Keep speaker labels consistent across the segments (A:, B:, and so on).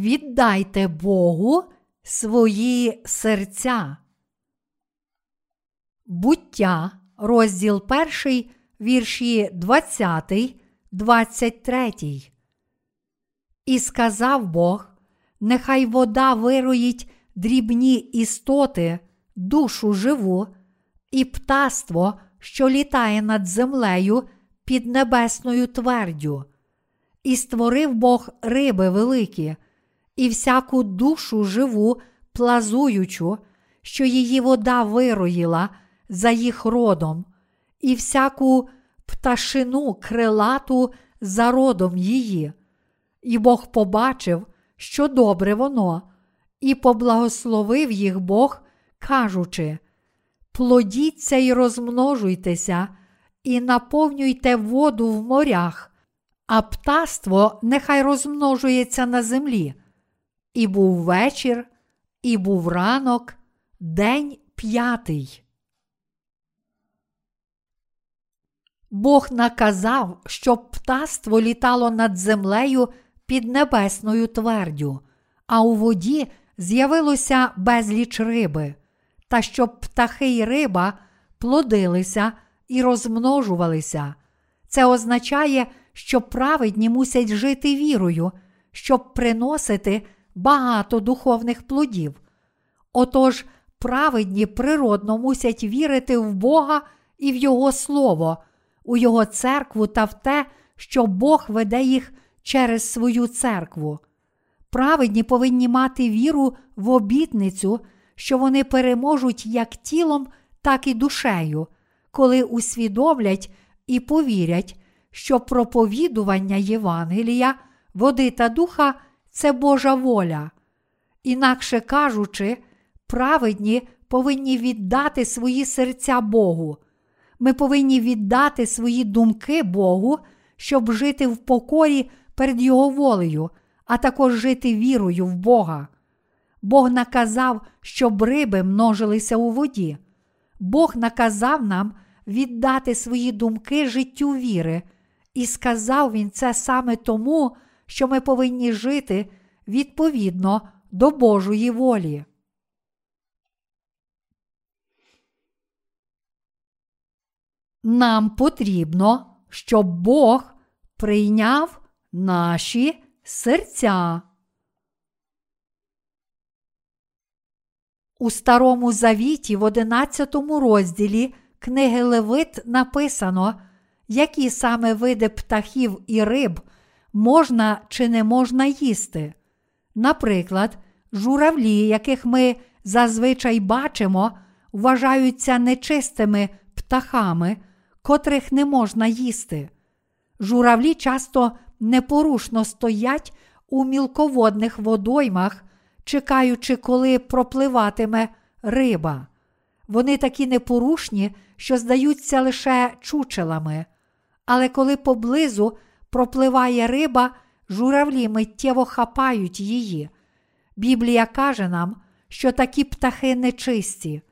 A: віддайте Богу свої серця. Буття, розділ 1, вірші 20, 23. І сказав Бог: Нехай вода вироїть дрібні істоти, душу живу, і птаство, що літає над землею під небесною твердю. І створив Бог риби великі, і всяку душу живу, плазуючу, що її вода вироїла за їх родом, і всяку пташину крилату за родом її. І Бог побачив, що добре воно, і поблагословив їх Бог, кажучи: Плодіться й розмножуйтеся, і наповнюйте воду в морях, а птаство нехай розмножується на землі. І був вечір, і був ранок, день п'ятий. Бог наказав, щоб птаство літало над землею під небесною твердю, а у воді з'явилося безліч риби, та щоб птахи й риба плодилися і розмножувалися. Це означає, що праведні мусять жити вірою, щоб приносити багато духовних плодів. Отож, праведні природно мусять вірити в Бога і в Його Слово, у Його церкву та в те, що Бог веде їх через свою церкву. Праведні повинні мати віру в обітницю, що вони переможуть як тілом, так і душею, коли усвідомлять і повірять, що проповідування Євангелія, води та духа це Божа воля. Інакше кажучи, праведні повинні віддати свої серця Богу. Ми повинні віддати свої думки Богу, щоб жити в покорі перед Його волею, а також жити вірою в Бога. Бог наказав, щоб риби множилися у воді. Бог наказав нам віддати свої думки життю віри, і сказав Він це саме тому, що ми повинні жити відповідно до Божої волі. Нам потрібно, щоб Бог прийняв наші серця. У Старому Завіті в 11 розділі книги Левит написано, які саме види птахів і риб можна чи не можна їсти. Наприклад, журавлі, яких ми зазвичай бачимо, вважаються нечистими птахами, котрих не можна їсти. Журавлі часто непорушно стоять у мілководних водоймах, чекаючи, коли пропливатиме риба. Вони такі непорушні, що здаються лише чучелами. Але коли поблизу пропливає риба, журавлі миттєво хапають її. Біблія каже нам, що такі птахи нечисті.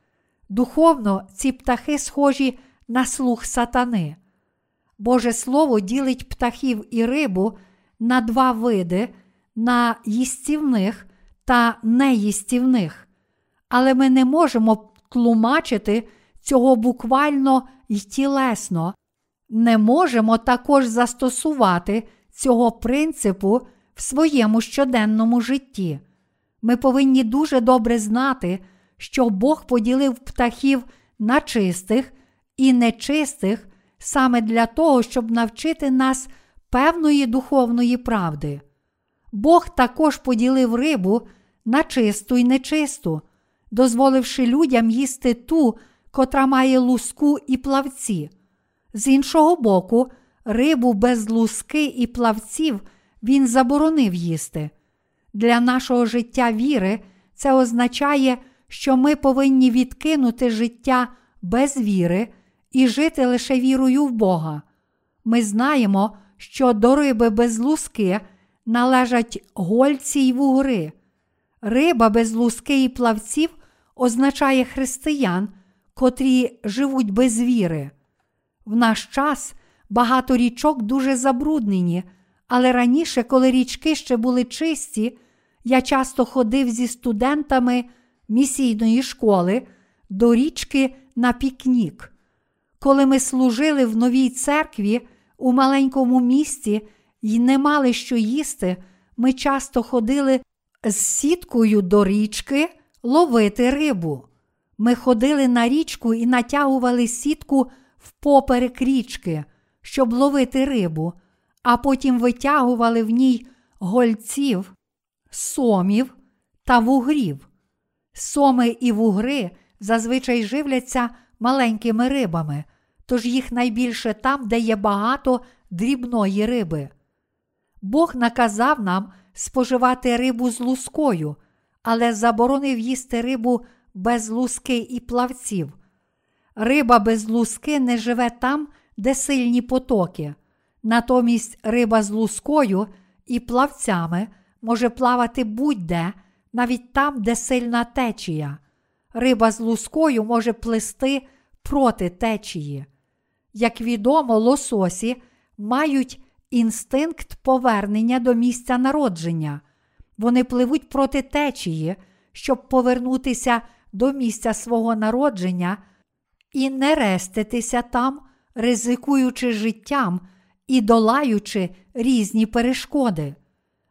A: Духовно ці птахи схожі на слух сатани. Боже Слово ділить птахів і рибу на два види, на їстівних та неїстівних. Але ми не можемо тлумачити цього буквально й тілесно, не можемо також застосувати цього принципу в своєму щоденному житті. Ми повинні дуже добре знати, що Бог поділив птахів на чистих і нечистих саме для того, щоб навчити нас певної духовної правди. Бог також поділив рибу на чисту і нечисту, дозволивши людям їсти ту, котра має луску і плавці. З іншого боку, рибу без луски і плавців він заборонив їсти. Для нашого життя віри це означає, що ми повинні відкинути життя без віри і жити лише вірою в Бога. Ми знаємо, що до риби без луски належать гольці й вугри. Риба без луски і плавців означає християн, котрі живуть без віри. В наш час багато річок дуже забруднені, але раніше, коли річки ще були чисті, Я часто ходив зі студентами місійної школи до річки на пікнік. Коли ми служили в новій церкві у маленькому місті і не мали що їсти, ми часто ходили з сіткою до річки ловити рибу. Ми ходили на річку і натягували сітку впоперек річки, щоб ловити рибу, а потім витягували в ній гольців, сомів та вугрів. Соми і вугри зазвичай живляться маленькими рибами, тож їх найбільше там, де є багато дрібної риби. Бог наказав нам споживати рибу з лускою, але заборонив їсти рибу без луски і плавців. Риба без луски не живе там, де сильні потоки. Натомість риба з лускою і плавцями може плавати будь-де, навіть там, де сильна течія. Риба з лускою може плисти проти течії. Як відомо, лососі мають інстинкт повернення до місця народження. Вони пливуть проти течії, щоб повернутися до місця свого народження і не реститися там, ризикуючи життям і долаючи різні перешкоди.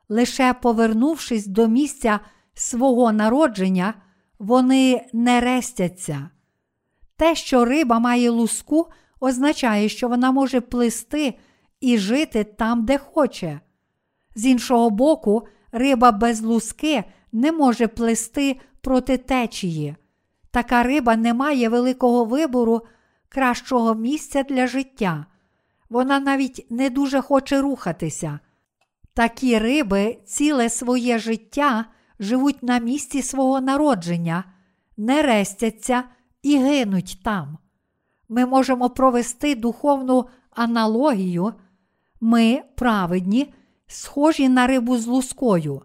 A: Лише повернувшись до місця свого народження, вони не рестяться. Те, що риба має луску, означає, що вона може плисти і жити там, де хоче. З іншого боку, риба без луски не може плисти проти течії. Така риба не має великого вибору кращого місця для життя. Вона навіть не дуже хоче рухатися. Такі риби ціле своє життя живуть на місці свого народження, не рестяться і гинуть там. Ми можемо провести духовну аналогію. Ми, праведні, схожі на рибу з лускою.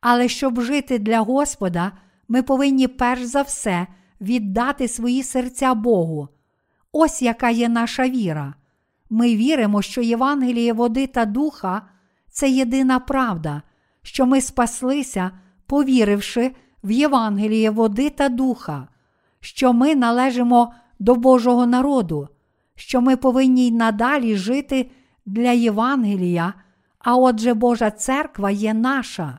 A: Але щоб жити для Господа, ми повинні перш за все віддати свої серця Богу. Ось яка є наша віра. Ми віримо, що Євангеліє води та духа це єдина правда, що ми спаслися, повіривши в Євангеліє води та духа, що ми належимо до Божого народу, що ми повинні й надалі жити для Євангелія, а отже, Божа церква є наша.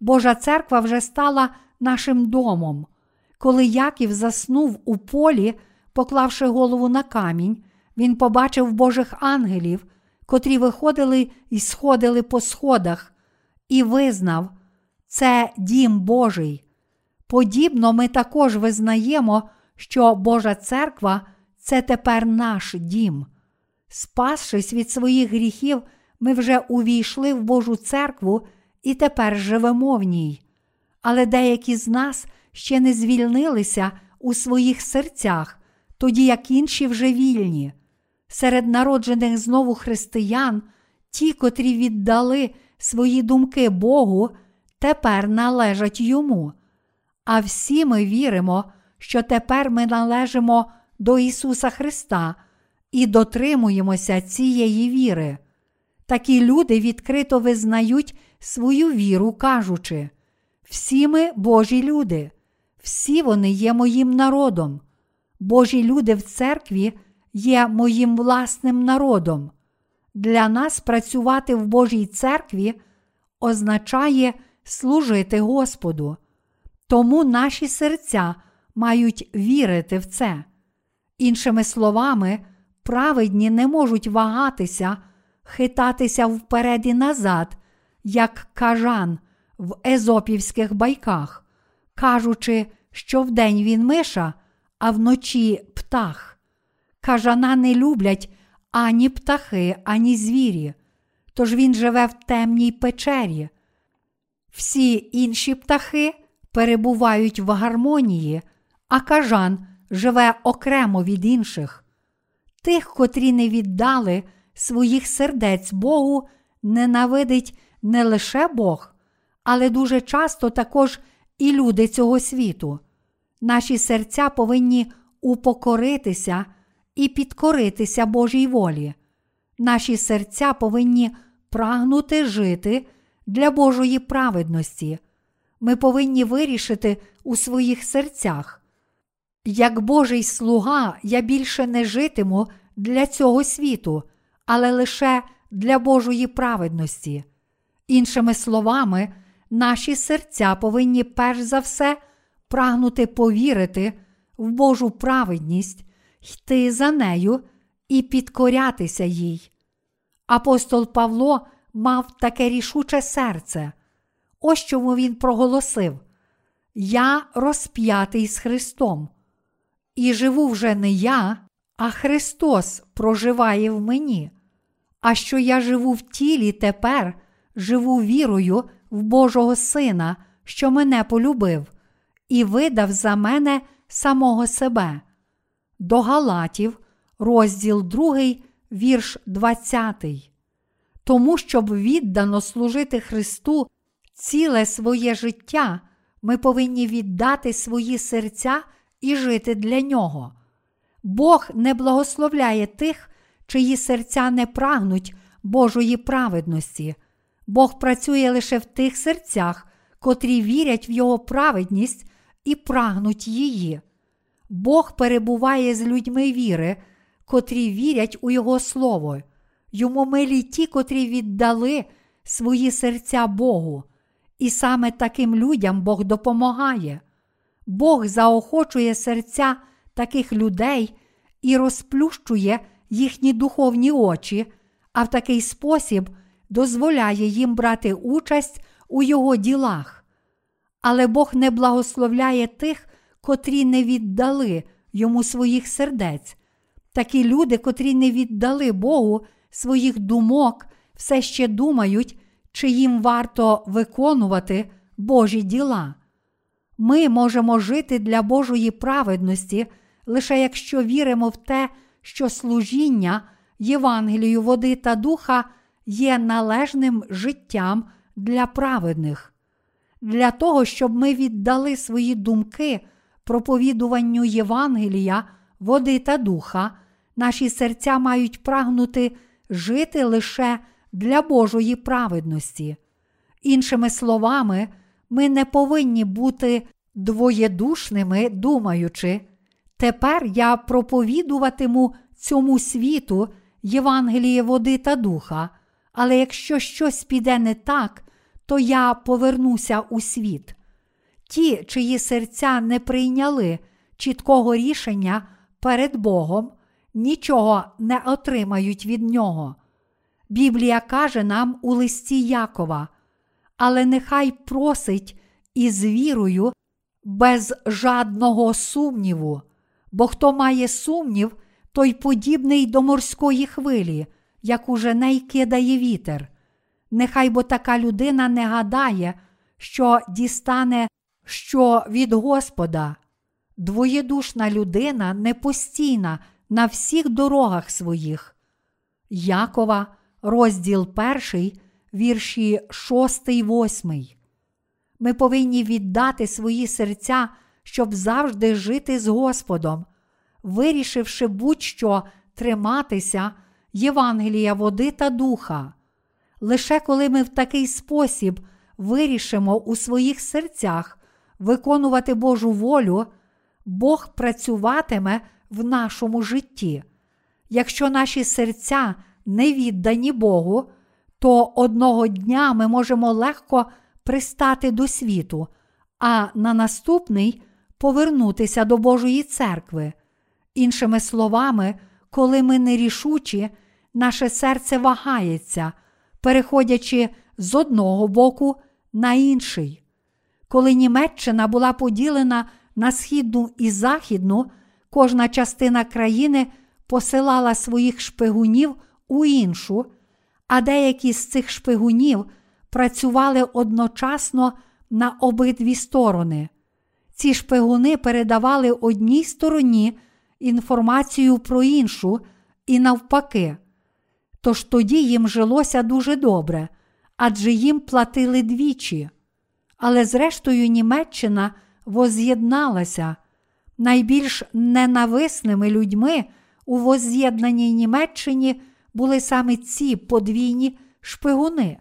A: Божа церква вже стала нашим домом. Коли Яків заснув у полі, поклавши голову на камінь, він побачив Божих ангелів, котрі виходили і сходили по сходах, і визнав, це дім Божий. Подібно ми також визнаємо, що Божа церква це тепер наш дім. Спасшись від своїх гріхів, ми вже увійшли в Божу церкву і тепер живемо в ній. Але деякі з нас ще не звільнилися у своїх серцях, тоді як інші вже вільні. Серед народжених знову християн, ті, котрі віддали свої думки Богу, тепер належать йому. А всі ми віримо, що тепер ми належимо до Ісуса Христа і дотримуємося цієї віри. Такі люди відкрито визнають свою віру, кажучи, всі ми Божі люди, всі вони є моїм народом. Божі люди в церкві є моїм власним народом. Для нас працювати в Божій церкві означає служити Господу. Тому наші серця мають вірити в це. Іншими словами, праведні не можуть вагатися, хитатися вперед і назад, як кажан в езопівських байках, кажучи, що вдень він миша, а вночі птах. Кажана не люблять ані птахи, ані звірі, тож він живе в темній печері. Всі інші птахи перебувають в гармонії, а кажан живе окремо від інших. Тих, котрі не віддали своїх сердець Богу, ненавидить не лише Бог, але дуже часто також і люди цього світу. Наші серця повинні упокоритися і підкоритися Божій волі. Наші серця повинні прагнути жити для Божої праведності, ми повинні вирішити у своїх серцях. Як Божий слуга, я більше не житиму для цього світу, але лише для Божої праведності. Іншими словами, наші серця повинні перш за все прагнути повірити в Божу праведність, йти за нею і підкорятися їй. Апостол Павло мав таке рішуче серце. Ось чому він проголосив: Я розп'ятий з Христом, і живу вже не я, а Христос проживає в мені. А що я живу в тілі тепер, живу вірою в Божого Сина, що мене полюбив, і видав за мене самого себе. До Галатів, розділ 2, вірш 20. Тому, щоб віддано служити Христу ціле своє життя, ми повинні віддати свої серця і жити для нього. Бог не благословляє тих, чиї серця не прагнуть Божої праведності. Бог працює лише в тих серцях, котрі вірять в Його праведність і прагнуть її. Бог перебуває з людьми віри, котрі вірять у Його Слово. Йому милі ті, котрі віддали свої серця Богу, і саме таким людям Бог допомагає. Бог заохочує серця таких людей і розплющує їхні духовні очі, а в такий спосіб дозволяє їм брати участь у його ділах. Але Бог не благословляє тих, котрі не віддали йому своїх сердець. Такі люди, котрі не віддали Богу своїх думок, все ще думають, чи їм варто виконувати Божі діла. Ми можемо жити для Божої праведності лише якщо віримо в те, що служіння Євангелію води та духа є належним життям для праведних. Для того, щоб ми віддали свої думки проповідуванню Євангелія, води та духа, наші серця мають прагнути жити лише для Божої праведності. Іншими словами, ми не повинні бути двоєдушними, думаючи, тепер я проповідуватиму цьому світу Євангеліє води та духа, але якщо щось піде не так, то я повернуся у світ. Ті, чиї серця не прийняли чіткого рішення перед Богом, нічого не отримають від нього. Біблія каже нам у листі Якова, але нехай просить із вірою без жадного сумніву, бо хто має сумнів, той подібний до морської хвилі, яку жене й кидає вітер. Нехай бо така людина не гадає, що дістане що від Господа. Двоєдушна людина непостійна на всіх дорогах своїх. Якова, розділ 1, вірші 6, 8. Ми повинні віддати свої серця, щоб завжди жити з Господом, вирішивши будь-що триматися Євангелія води та духа. Лише коли ми в такий спосіб вирішимо у своїх серцях виконувати Божу волю, Бог працюватиме в нашому житті. Якщо наші серця не віддані Богу, то одного дня ми можемо легко пристати до світу, а на наступний повернутися до Божої церкви. Іншими словами, коли ми нерішучі, наше серце вагається, переходячи з одного боку на інший. Коли Німеччина була поділена на східну і західну, кожна частина країни посилала своїх шпигунів у іншу, а деякі з цих шпигунів працювали одночасно на обидві сторони. Ці шпигуни передавали одній стороні інформацію про іншу і навпаки. Тож тоді їм жилося дуже добре, адже їм платили двічі. Але зрештою Німеччина воз'єдналася. Найбільш ненависними людьми у воз'єднаній Німеччині були саме ці подвійні шпигуни.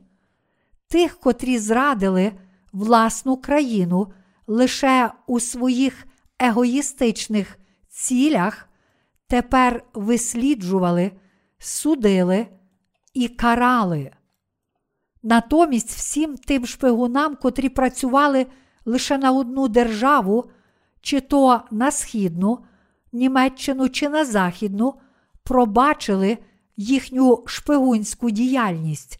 A: Тих, котрі зрадили, власну країну лише у своїх егоїстичних цілях, тепер висліджували, судили і карали. Натомість всім тим шпигунам, котрі працювали лише на одну державу, чи то на східну, Німеччину чи на Західну, пробачили їхню шпигунську діяльність.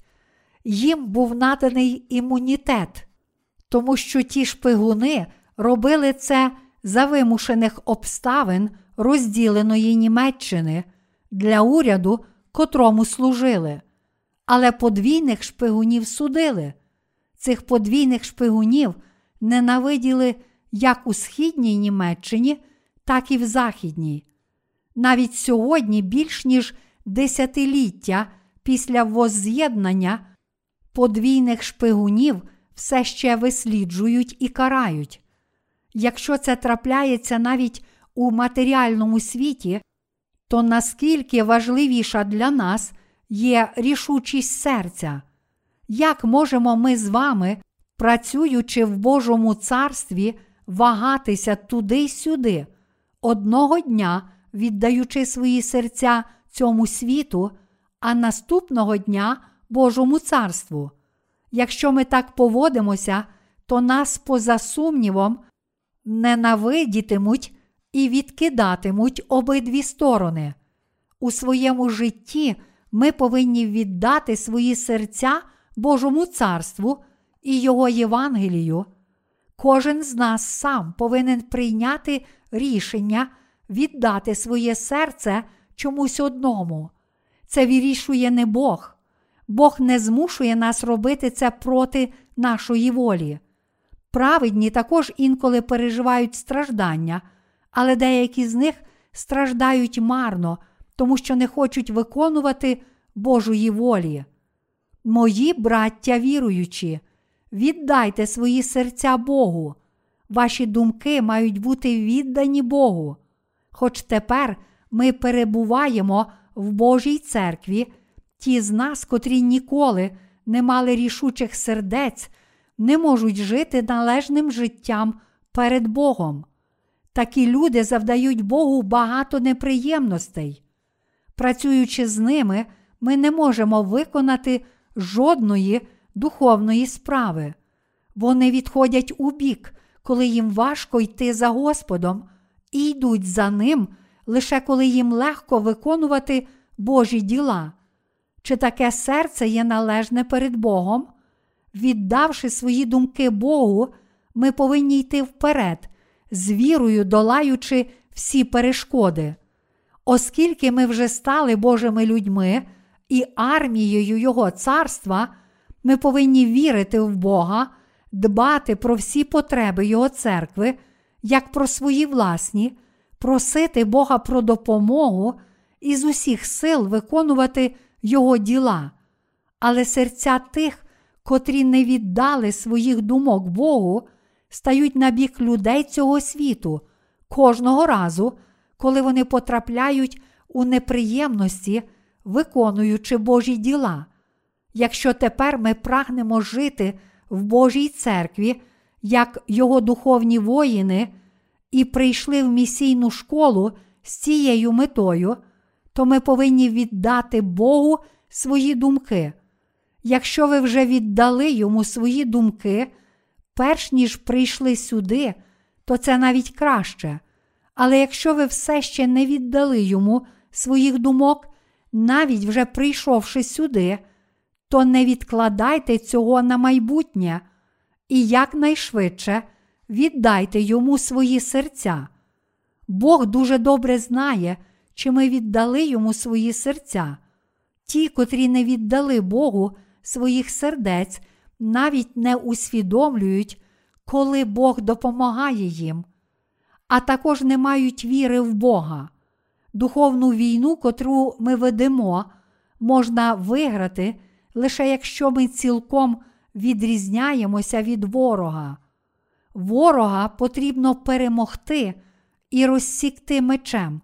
A: Їм був наданий імунітет, тому що ті шпигуни робили це за вимушених обставин розділеної Німеччини для уряду, котрому служили. Але подвійних шпигунів судили. Цих подвійних шпигунів ненавиділи як у східній Німеччині, так і в Західній. Навіть сьогодні, більш ніж десятиліття після возз'єднання, подвійних шпигунів все ще висліджують і карають. Якщо це трапляється навіть у матеріальному світі, то наскільки важливіша для нас є рішучість серця, як можемо ми з вами, працюючи в Божому царстві, вагатися туди й сюди, одного дня віддаючи свої серця цьому світу, а наступного дня Божому царству? Якщо ми так поводимося, то нас, поза сумнівом, ненавидітимуть і відкидатимуть обидві сторони. У своєму житті ми повинні віддати свої серця Божому царству і Його Євангелію. Кожен з нас сам повинен прийняти рішення віддати своє серце чомусь одному. Це вирішує не Бог. Бог не змушує нас робити це проти нашої волі. Праведні також інколи переживають страждання, але деякі з них страждають марно, тому що не хочуть виконувати Божої волі. Мої браття віруючі, віддайте свої серця Богу. Ваші думки мають бути віддані Богу. Хоч тепер ми перебуваємо в Божій церкві, ті з нас, котрі ніколи не мали рішучих сердець, не можуть жити належним життям перед Богом. Такі люди завдають Богу багато неприємностей. Працюючи з ними, ми не можемо виконати жодної духовної справи. Вони відходять у бік, коли їм важко йти за Господом, і йдуть за ним лише коли їм легко виконувати Божі діла. Чи таке серце є належне перед Богом? Віддавши свої думки Богу, ми повинні йти вперед, з вірою долаючи всі перешкоди. Оскільки ми вже стали Божими людьми і армією Його царства, ми повинні вірити в Бога, дбати про всі потреби Його церкви, як про свої власні, просити Бога про допомогу і з усіх сил виконувати Його діла. Але серця тих, котрі не віддали своїх думок Богу, стають на бік людей цього світу кожного разу, коли вони потрапляють у неприємності, виконуючи Божі діла. Якщо тепер ми прагнемо жити в Божій церкві, як його духовні воїни, і прийшли в місійну школу з цією метою, то ми повинні віддати Богу свої думки. Якщо ви вже віддали йому свої думки, перш ніж прийшли сюди, то це навіть краще. Але якщо ви все ще не віддали йому своїх думок, навіть вже прийшовши сюди, то не відкладайте цього на майбутнє і якнайшвидше віддайте йому свої серця. Бог дуже добре знає, чи ми віддали йому свої серця. Ті, котрі не віддали Богу своїх сердець, навіть не усвідомлюють, коли Бог допомагає їм, а також не мають віри в Бога. Духовну війну, котру ми ведемо, можна виграти лише якщо ми цілком відрізняємося від ворога. Ворога потрібно перемогти і розсікти мечем.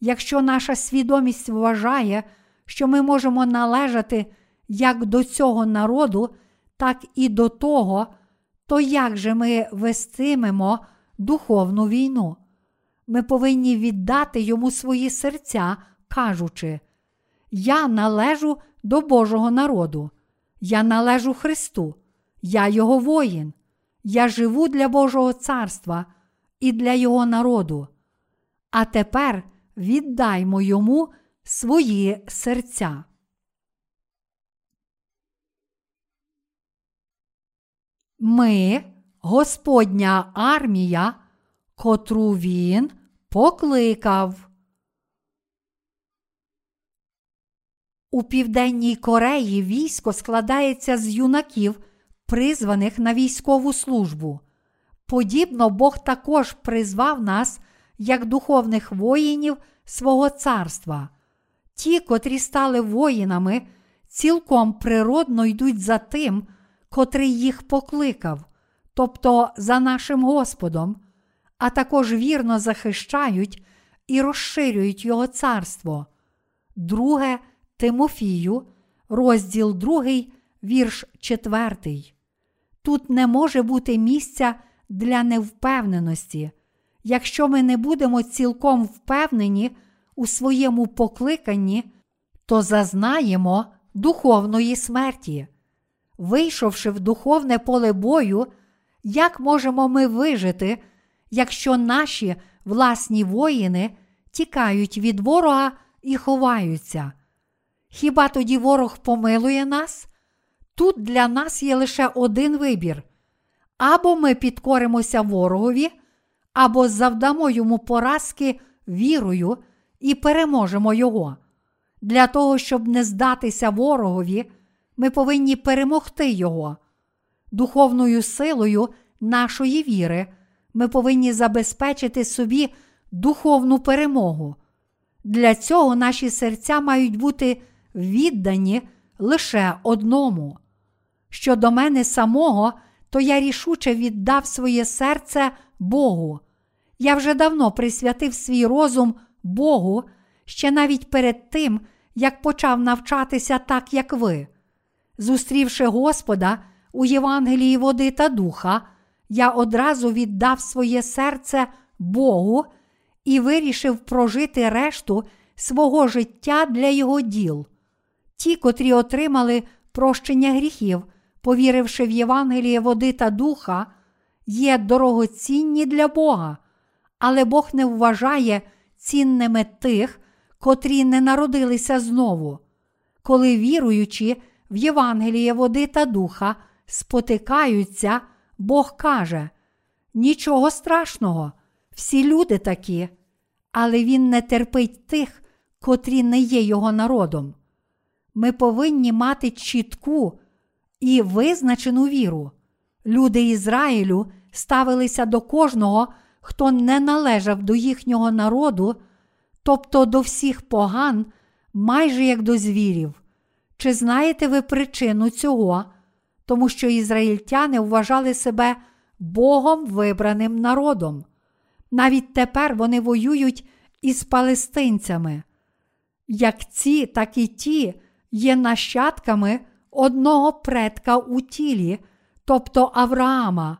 A: Якщо наша свідомість вважає, що ми можемо належати як до цього народу, так і до того, то як же ми вестимемо духовну війну? Ми повинні віддати йому свої серця, кажучи: Я належу до Божого народу, я належу Христу, я Його воїн, я живу для Божого царства і для Його народу. А тепер віддаймо йому свої серця. Ми, Господня армія, котру він покликав. У Південній Кореї військо складається з юнаків, призваних на військову службу. Подібно Бог також призвав нас як духовних воїнів свого царства. Ті, котрі стали воїнами, цілком природно йдуть за тим, котрий їх покликав, тобто за нашим Господом, а також вірно захищають і розширюють Його царство. Друге Тимофію, розділ 2, вірш 4. Тут не може бути місця для невпевненості, якщо ми не будемо цілком впевнені у своєму покликанні, то зазнаємо духовної смерті. Вийшовши в духовне поле бою, як можемо ми вижити, якщо наші власні воїни тікають від ворога і ховаються? Хіба тоді ворог помилує нас? Тут для нас є лише один вибір: або ми підкоримося ворогові, або завдамо йому поразки вірою і переможемо його. Для того, щоб не здатися ворогові, ми повинні перемогти Його. Духовною силою нашої віри ми повинні забезпечити собі духовну перемогу. Для цього наші серця мають бути віддані лише одному. Щодо мене самого, то я рішуче віддав своє серце Богу. Я вже давно присвятив свій розум Богу, ще навіть перед тим, як почав навчатися так, як ви. Зустрівши Господа у Євангелії води та духа, я одразу віддав своє серце Богу і вирішив прожити решту свого життя для Його діл. Ті, котрі отримали прощення гріхів, повіривши в Євангеліє води та духа, є дорогоцінні для Бога, але Бог не вважає цінними тих, котрі не народилися знову. Коли віруючі в Євангеліє води та духа спотикаються, Бог каже: нічого страшного, всі люди такі, але Він не терпить тих, котрі не є його народом. Ми повинні мати чітку і визначену віру. Люди Ізраїлю ставилися до кожного, хто не належав до їхнього народу, тобто до всіх поган, майже як до звірів. Чи знаєте ви причину цього? Тому що ізраїльтяни вважали себе Богом вибраним народом. Навіть тепер вони воюють із палестинцями. Як ці, так і ті є нащадками одного предка у тілі, тобто Авраама.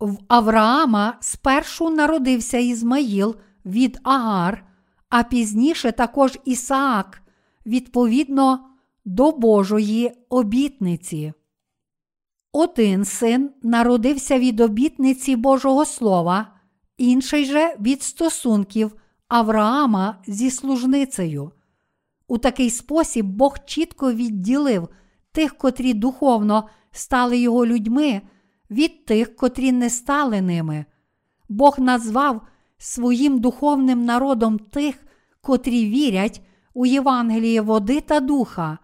A: В Авраама спершу народився Ізмаїл від Агар, а пізніше також Ісаак, відповідно до Божої обітниці. Один син народився від обітниці Божого Слова, інший же від стосунків Авраама зі служницею. У такий спосіб Бог чітко відділив тих, котрі духовно стали його людьми, від тих, котрі не стали ними. Бог назвав своїм духовним народом тих, котрі вірять у Євангеліє води та духа,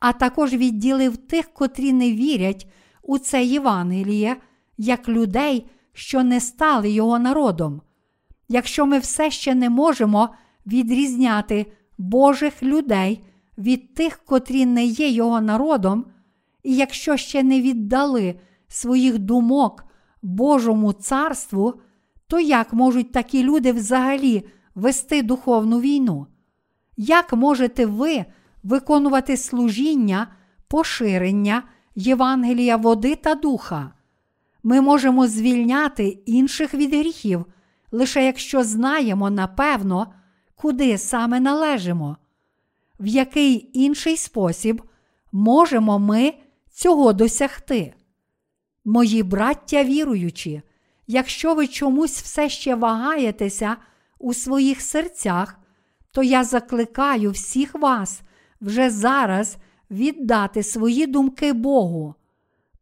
A: а також відділив тих, котрі не вірять у це Євангеліє, як людей, що не стали його народом. Якщо ми все ще не можемо відрізняти Божих людей від тих, котрі не є його народом, і якщо ще не віддали своїх думок Божому царству, то як можуть такі люди взагалі вести духовну війну? Як можете ви виконувати служіння, поширення Євангелія води та духа? Ми можемо звільняти інших від гріхів, лише якщо знаємо напевно, куди саме належимо, в який інший спосіб можемо ми цього досягти. Мої браття віруючі, якщо ви чомусь все ще вагаєтеся у своїх серцях, то я закликаю всіх вас вже зараз віддати свої думки Богу.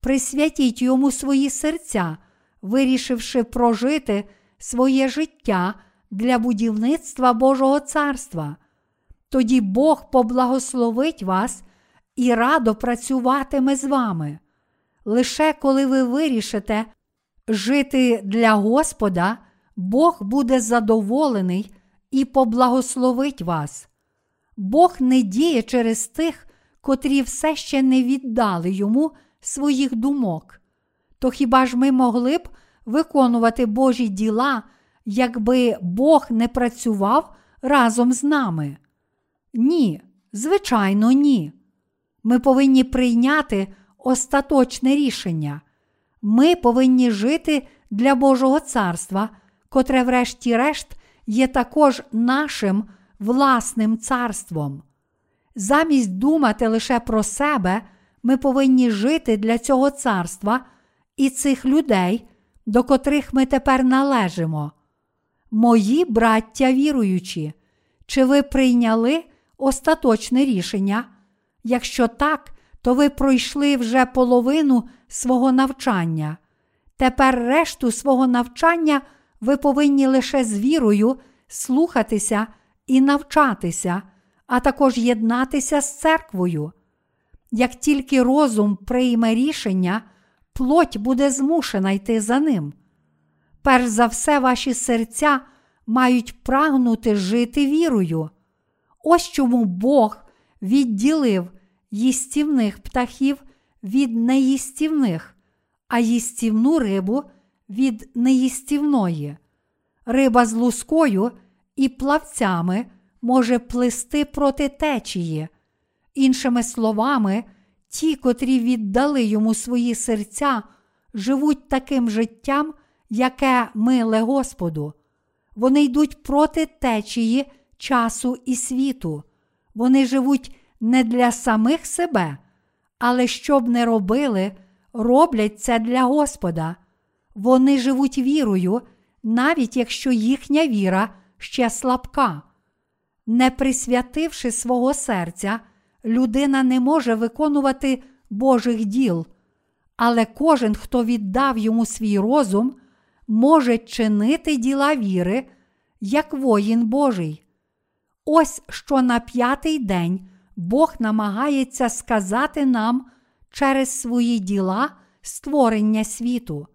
A: Присвятіть йому свої серця, вирішивши прожити своє життя для будівництва Божого царства. Тоді Бог поблагословить вас і радо працюватиме з вами. Лише коли ви вирішите жити для Господа, Бог буде задоволений і поблагословить вас. Бог не діє через тих, котрі все ще не віддали йому своїх думок. То хіба ж ми могли б виконувати Божі діла, якби Бог не працював разом з нами? Ні, звичайно, ні. Ми повинні прийняти остаточне рішення. Ми повинні жити для Божого царства, котре, врешті-решт, є також нашим власним царством. Замість думати лише про себе, ми повинні жити для цього царства і цих людей, до котрих ми тепер належимо. Мої браття віруючі, чи ви прийняли остаточне рішення? Якщо так, то ви пройшли вже половину свого навчання. Тепер решту свого навчання ви повинні лише з вірою слухатися і навчатися, а також єднатися з церквою. Як тільки розум прийме рішення, плоть буде змушена йти за ним. Перш за все, ваші серця мають прагнути жити вірою. Ось чому Бог відділив їстівних птахів від неїстівних, а їстівну рибу від неїстівної. Риба з лускою і плавцями може плисти проти течії. Іншими словами, ті, котрі віддали йому свої серця, живуть таким життям, яке миле Господу. Вони йдуть проти течії часу і світу. Вони живуть не для самих себе, але щоб не робили, роблять це для Господа. Вони живуть вірою, навіть якщо їхня віра ще слабка. Не присвятивши свого серця, людина не може виконувати Божих діл, але кожен, хто віддав йому свій розум, може чинити діла віри, як воїн Божий. Ось що на п'ятий день Бог намагається сказати нам через свої діла створення світу.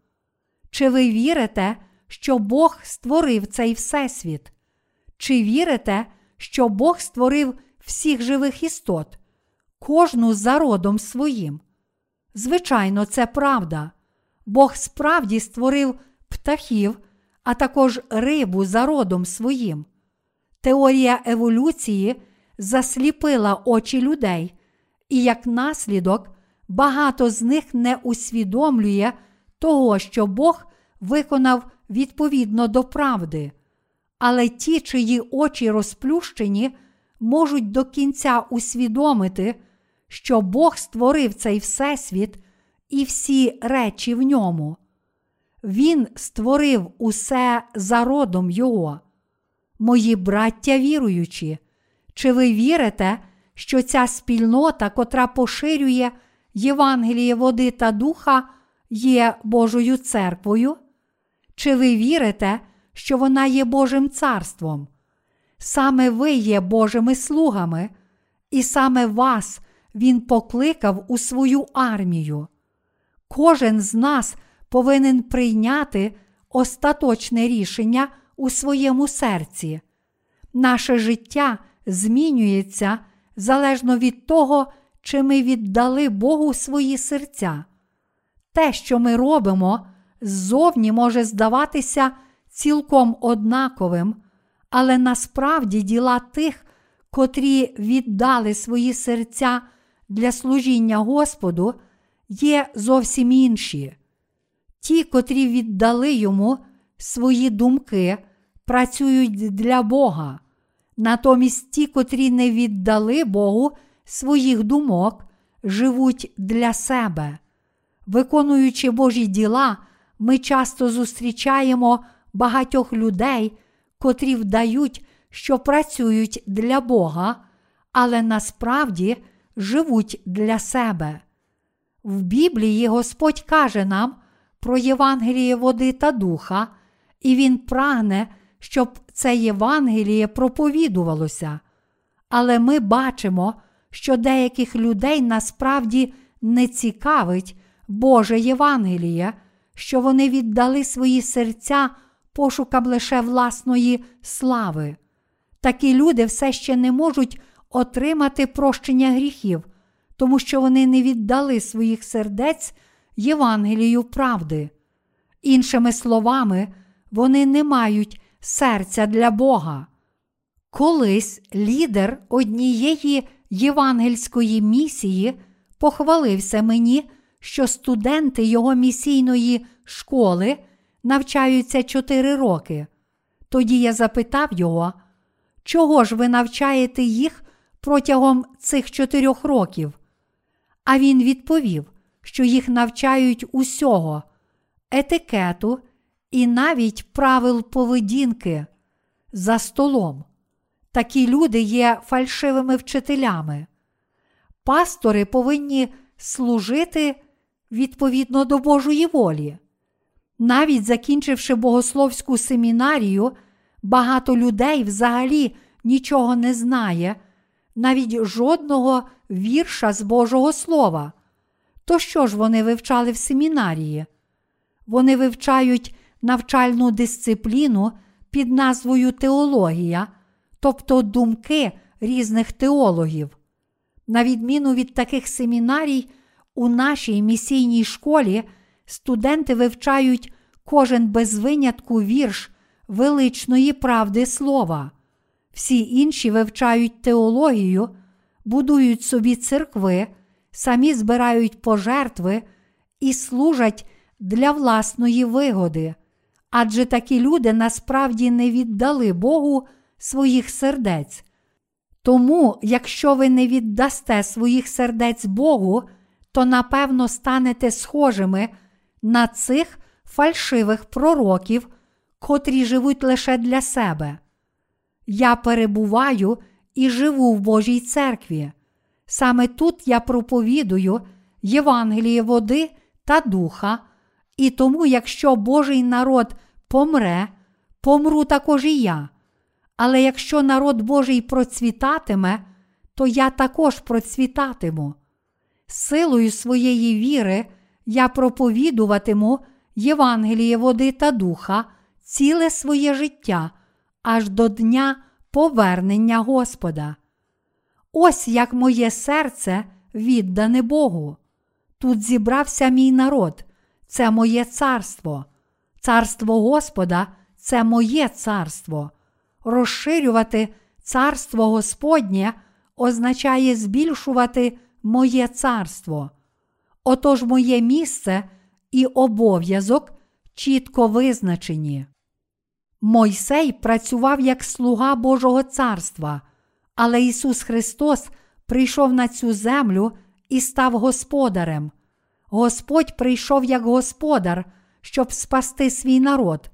A: Чи ви вірите, що Бог створив цей Всесвіт? Чи вірите, що Бог створив всіх живих істот, кожну за родом своїм? Звичайно, це правда. Бог справді створив птахів, а також рибу за родом своїм. Теорія еволюції засліпила очі людей, і як наслідок багато з них не усвідомлює того, що Бог виконав відповідно до правди. Але ті, чиї очі розплющені, можуть до кінця усвідомити, що Бог створив цей Всесвіт і всі речі в ньому. Він створив усе за родом Його. Мої браття віруючі, чи ви вірите, що ця спільнота, котра поширює Євангеліє води та духа, є Божою церквою? Чи ви вірите, що вона є Божим царством? Саме ви є Божими слугами, і саме вас Він покликав у свою армію. Кожен з нас повинен прийняти остаточне рішення у своєму серці. Наше життя змінюється залежно від того, чи ми віддали Богу свої серця. Те, що ми робимо, ззовні може здаватися цілком однаковим, але насправді діла тих, котрі віддали свої серця для служіння Господу, є зовсім інші. Ті, котрі віддали йому свої думки, працюють для Бога. Натомість ті, котрі не віддали Богу своїх думок, живуть для себе. Виконуючи Божі діла, ми часто зустрічаємо багатьох людей, котрі вдають, що працюють для Бога, але насправді живуть для себе. В Біблії Господь каже нам про Євангеліє води та духа, і Він прагне, щоб це Євангеліє проповідувалося. Але ми бачимо, що деяких людей насправді не цікавить Боже Євангеліє, що вони віддали свої серця пошукам лише власної слави. Такі люди все ще не можуть отримати прощення гріхів, тому що вони не віддали своїх сердець Євангелію правди. Іншими словами, вони не мають серця для Бога. Колись лідер однієї євангельської місії похвалився мені, що студенти його місійної школи навчаються 4 роки. Тоді я запитав його, чого ж ви навчаєте їх протягом цих чотирьох років? А він відповів, що їх навчають усього, етикету і навіть правил поведінки за столом. Такі люди є фальшивими вчителями. Пастори повинні служити відповідно до Божої волі. Навіть закінчивши богословську семінарію, багато людей взагалі нічого не знає, навіть жодного вірша з Божого Слова. То що ж вони вивчали в семінарії? Вони вивчають навчальну дисципліну під назвою теологія, тобто думки різних теологів. На відміну від таких семінарій, у нашій місійній школі студенти вивчають кожен без винятку вірш величної правди слова. Всі інші вивчають теологію, будують собі церкви, самі збирають пожертви і служать для власної вигоди. Адже такі люди насправді не віддали Богу своїх сердець. Тому, якщо ви не віддасте своїх сердець Богу, то напевно станете схожими на цих фальшивих пророків, котрі живуть лише для себе. Я перебуваю і живу в Божій церкві. Саме тут я проповідую Євангеліє води та духа, і тому, якщо Божий народ помре, помру також і я. Але якщо народ Божий процвітатиме, то я також процвітатиму. Силою своєї віри я проповідуватиму Євангеліє води та духа ціле своє життя аж до дня повернення Господа. Ось як моє серце віддане Богу. Тут зібрався мій народ, це моє царство, царство Господа це моє царство. Розширювати царство Господнє означає збільшувати моє царство. Отож моє місце і обов'язок чітко визначені. Мойсей працював як слуга Божого царства, але Ісус Христос прийшов на цю землю і став господарем. Господь прийшов як господар, щоб спасти свій народ.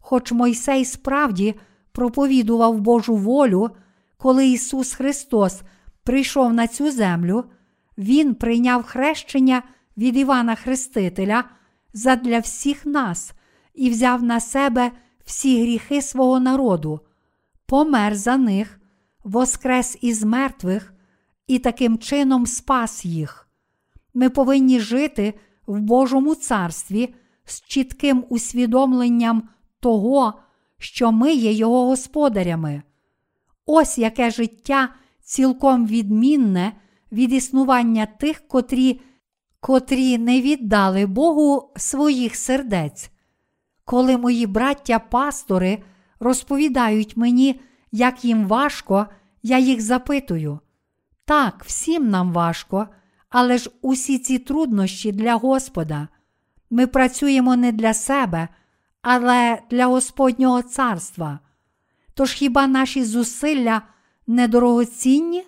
A: Хоч Мойсей справді проповідував Божу волю, коли Ісус Христос прийшов на цю землю, Він прийняв хрещення від Івана Хрестителя задля всіх нас і взяв на себе всі гріхи свого народу, помер за них, воскрес із мертвих і таким чином спас їх. Ми повинні жити в Божому царстві з чітким усвідомленням того, що ми є Його господарями. Ось яке життя цілком відмінне від існування тих, котрі, котрі не віддали Богу своїх сердець. Коли мої браття-пастори розповідають мені, як їм важко, я їх запитую. Так, всім нам важко, але ж усі ці труднощі для Господа. Ми працюємо не для себе, але для Господнього царства. Тож хіба наші зусилля недорогоцінні?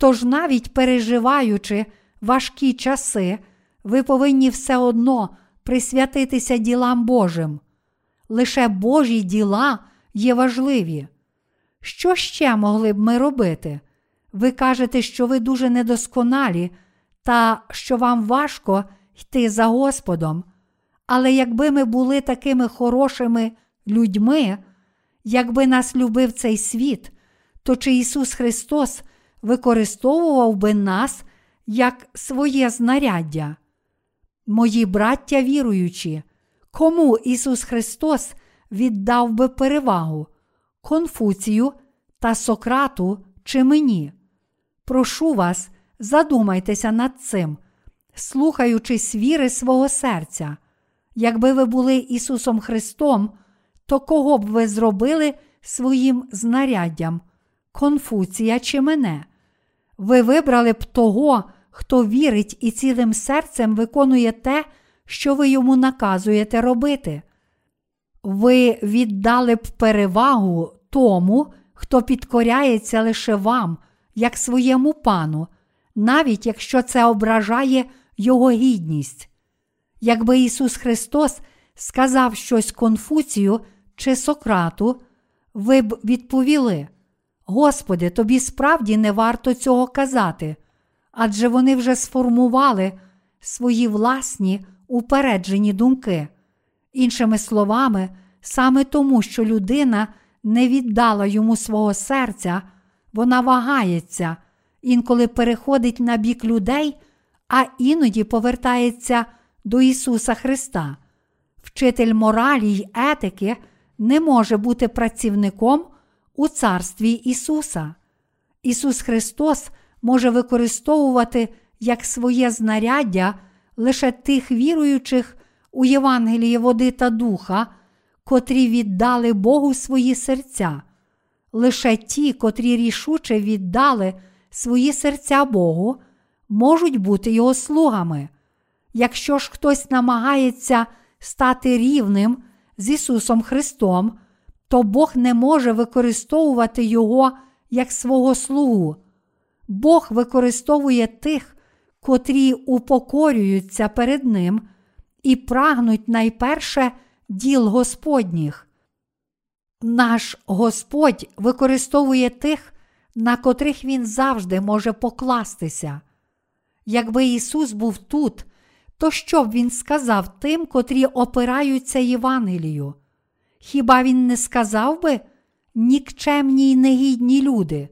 A: Тож навіть переживаючи важкі часи, ви повинні все одно присвятитися ділам Божим. Лише Божі діла є важливі. Що ще могли б ми робити? Ви кажете, що ви дуже недосконалі та що вам важко йти за Господом. Але якби ми були такими хорошими людьми, якби нас любив цей світ, то чи Ісус Христос використовував би нас як своє знаряддя? Мої браття віруючі, кому Ісус Христос віддав би перевагу Конфуцію та Сократу чи мені? Прошу вас, задумайтеся над цим, слухаючись віри свого серця. Якби ви були Ісусом Христом, то кого б ви зробили своїм знаряддям, Конфуція чи мене? Ви вибрали б того, хто вірить і цілим серцем виконує те, що ви йому наказуєте робити. Ви віддали б перевагу тому, хто підкоряється лише вам, як своєму пану, навіть якщо це ображає Його гідність. Якби Ісус Христос сказав щось Конфуцію чи Сократу, ви б відповіли: Господи, тобі справді не варто цього казати, адже вони вже сформували свої власні упереджені думки. Іншими словами, саме тому, що людина не віддала йому свого серця, вона вагається, інколи переходить на бік людей, а іноді повертається до Ісуса Христа. Вчитель моралі й етики не може бути працівником у царстві Ісуса. Ісус Христос може використовувати як своє знаряддя лише тих віруючих у Євангелії води та духа, котрі віддали Богу свої серця. Лише ті, котрі рішуче віддали свої серця Богу, можуть бути його слугами. Якщо ж хтось намагається стати рівним з Ісусом Христом, то Бог не може використовувати Його як свого слугу. Бог використовує тих, котрі упокорюються перед Ним і прагнуть найперше діл Господніх. Наш Господь використовує тих, на котрих Він завжди може покластися. Якби Ісус був тут, то що б Він сказав тим, котрі опираються Євангелію? Хіба він не сказав би нікчемні й негідні люди,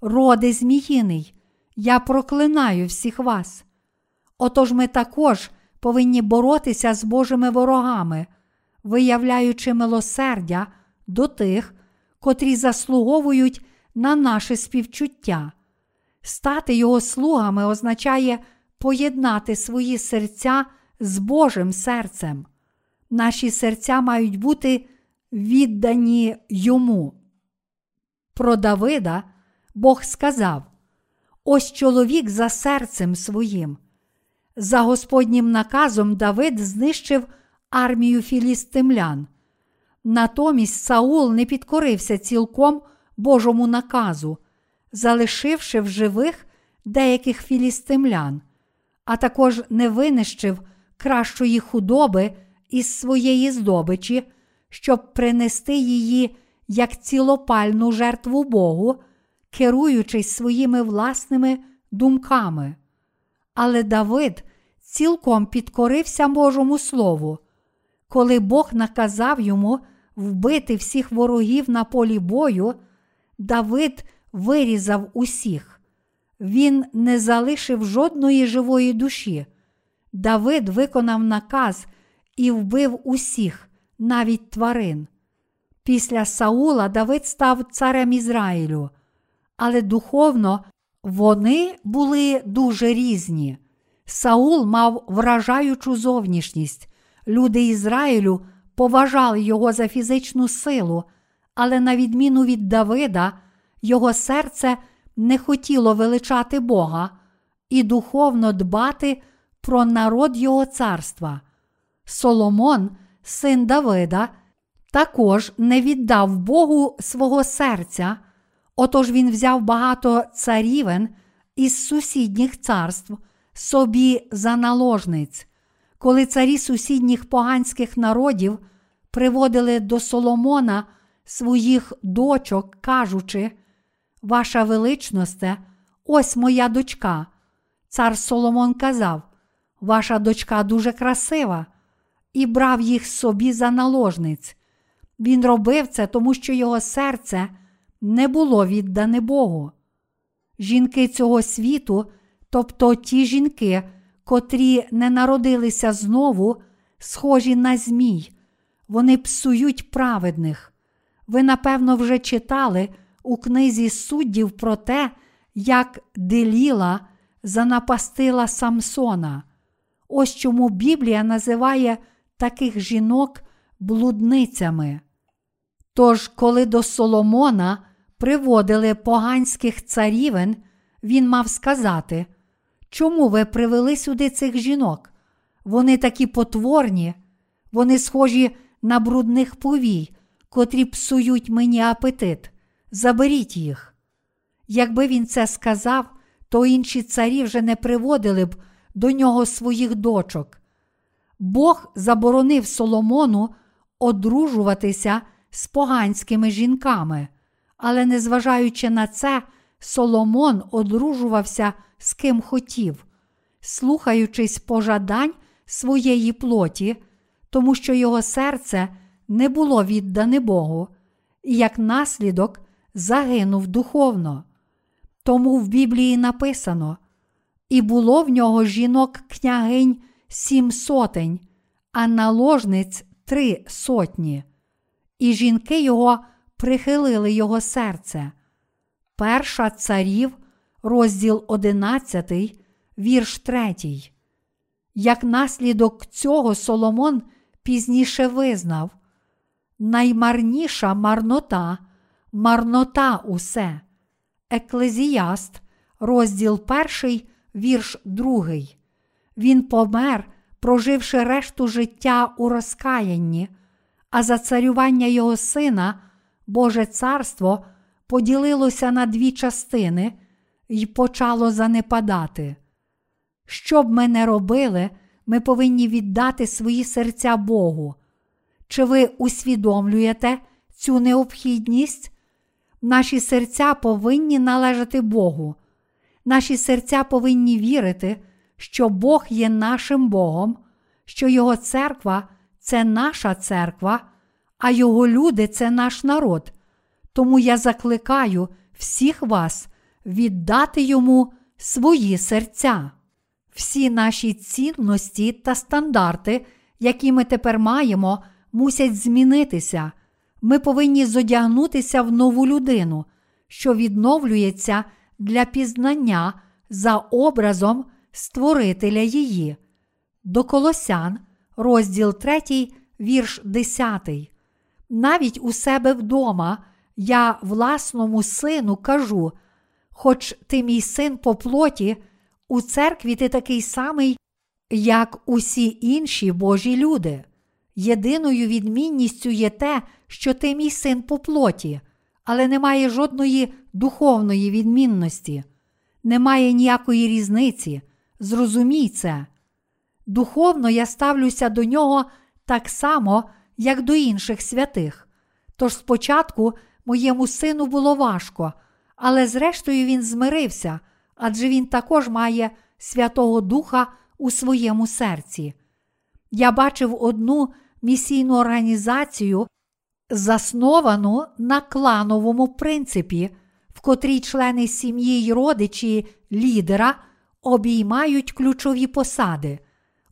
A: роди зміїний, я проклинаю всіх вас. Отож ми також повинні боротися з Божими ворогами, виявляючи милосердя до тих, котрі заслуговують на наше співчуття. Стати його слугами означає поєднати свої серця з Божим серцем. Наші серця мають бути віддані йому. Про Давида Бог сказав: Ось чоловік за серцем своїм. За Господнім наказом Давид знищив армію філістимлян. Натомість Саул не підкорився цілком Божому наказу, залишивши в живих деяких філістимлян, а також не винищив кращої худоби із своєї здобичі, щоб принести її як цілопальну жертву Богу, керуючись своїми власними думками. Але Давид цілком підкорився Божому Слову. Коли Бог наказав йому вбити всіх ворогів на полі бою, Давид вирізав усіх. Він не залишив жодної живої душі. Давид виконав наказ і вбив усіх, навіть тварин. Після Саула Давид став царем Ізраїлю, але духовно вони були дуже різні. Саул мав вражаючу зовнішність. Люди Ізраїлю поважали його за фізичну силу, але, на відміну від Давида, його серце не хотіло величати Бога і духовно дбати про народ Його царства. Соломон, син Давида, також не віддав Богу свого серця, отож він взяв багато царівен із сусідніх царств собі за наложниць, коли царі сусідніх поганських народів приводили до Соломона своїх дочок, кажучи, Ваша величносте, ось моя дочка. Цар Соломон казав, Ваша дочка дуже красива, і брав їх собі за наложниць. Він робив це, тому що його серце не було віддане Богу. Жінки цього світу, тобто ті жінки, котрі не народилися знову, схожі на змій, вони псують праведних. Ви, напевно, вже читали у книзі суддів про те, як Деліла занапастила Самсона. Ось чому Біблія називає таких жінок блудницями. Тож, коли до Соломона приводили поганських царівен, він мав сказати, чому ви привели сюди цих жінок? Вони такі потворні, вони схожі на брудних повій, котрі псують мені апетит. Заберіть їх. Якби він це сказав, то інші царі вже не приводили б до нього своїх дочок. Бог заборонив Соломону одружуватися з поганськими жінками, але, незважаючи на це, Соломон одружувався з ким хотів, слухаючись пожадань своєї плоті, тому що його серце не було віддане Богу, і як наслідок загинув духовно. Тому в Біблії написано: і було в нього жінок княгинь сім сотень, а наложниць три сотні, і жінки його прихилили його серце. Перша царів, розділ 11, вірш 3. Як наслідок цього Соломон пізніше визнав, наймарніша марнота, марнота усе. Еклезіаст, розділ 1, вірш 2. Він помер, проживши решту життя у розкаянні, а за царювання його сина, Боже царство поділилося на дві частини і почало занепадати. Що б ми не робили, ми повинні віддати свої серця Богу. Чи ви усвідомлюєте цю необхідність? Наші серця повинні належати Богу. Наші серця повинні вірити, що Бог є нашим Богом, що Його церква це наша церква, а Його люди це наш народ. Тому я закликаю всіх вас віддати йому свої серця. Всі наші цінності та стандарти, які ми тепер маємо, мусять змінитися. Ми повинні зодягнутися в нову людину, що відновлюється для пізнання за образом Створителя її. До Колосян, розділ 3, вірш 10. Навіть у себе вдома я власному сину кажу: хоч ти мій син по плоті, у церкві ти такий самий, як усі інші Божі люди. Єдиною відмінністю є те, що ти мій син по плоті, але немає жодної духовної відмінності, немає ніякої різниці. Зрозумій це. Духовно я ставлюся до нього так само, як до інших святих. Тож спочатку моєму сину було важко, але зрештою він змирився, адже він також має Святого Духа у своєму серці. Я бачив одну місійну організацію, засновану на клановому принципі, в котрій члени сім'ї й родичі лідера обіймають ключові посади.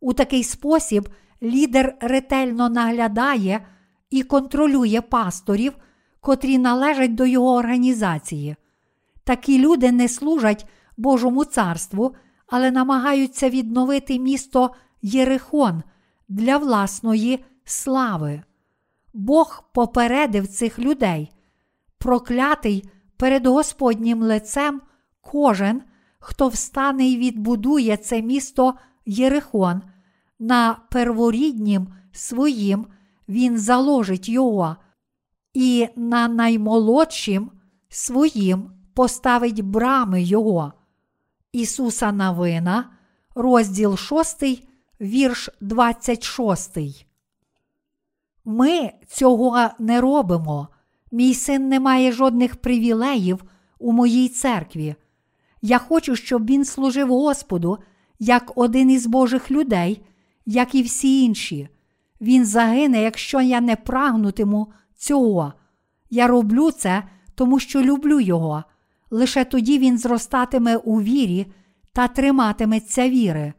A: У такий спосіб лідер ретельно наглядає і контролює пасторів, котрі належать до його організації. Такі люди не служать Божому царству, але намагаються відновити місто Єрихон для власної слави. Бог попередив цих людей, проклятий перед Господнім лицем кожен, хто встане і відбудує це місто Єрихон, на перворіднім своїм він заложить його, і на наймолодшім своїм поставить брами Його. Ісуса Навина, розділ 6, вірш 26. Ми цього не робимо. Мій син не має жодних привілеїв у моїй церкві. Я хочу, щоб він служив Господу як один із Божих людей, як і всі інші. Він загине, якщо я не прагнутиму цього. Я роблю це, тому що люблю його. Лише тоді він зростатиме у вірі та триматиметься віри.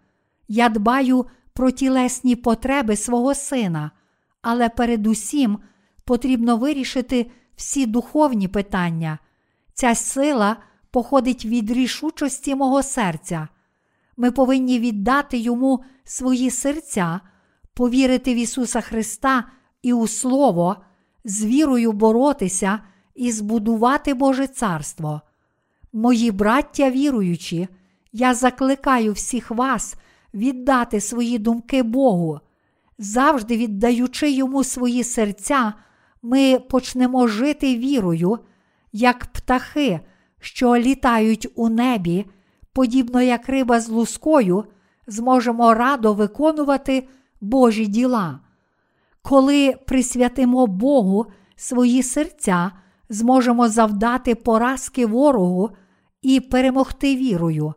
A: Я дбаю про тілесні потреби свого сина, але передусім потрібно вирішити всі духовні питання. Ця сила походить від рішучості мого серця. Ми повинні віддати йому свої серця, повірити в Ісуса Христа і у Слово, з вірою боротися і збудувати Боже Царство. Мої браття віруючі, я закликаю всіх вас віддати свої думки Богу. Завжди віддаючи йому свої серця, ми почнемо жити вірою, як птахи, що літають у небі, подібно як риба з лускою, зможемо радо виконувати Божі діла. Коли присвятимо Богу свої серця, зможемо завдати поразки ворогу і перемогти вірою.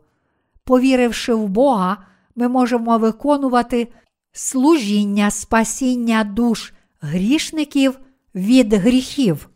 A: Повіривши в Бога, ми можемо виконувати служіння спасіння душ грішників від гріхів.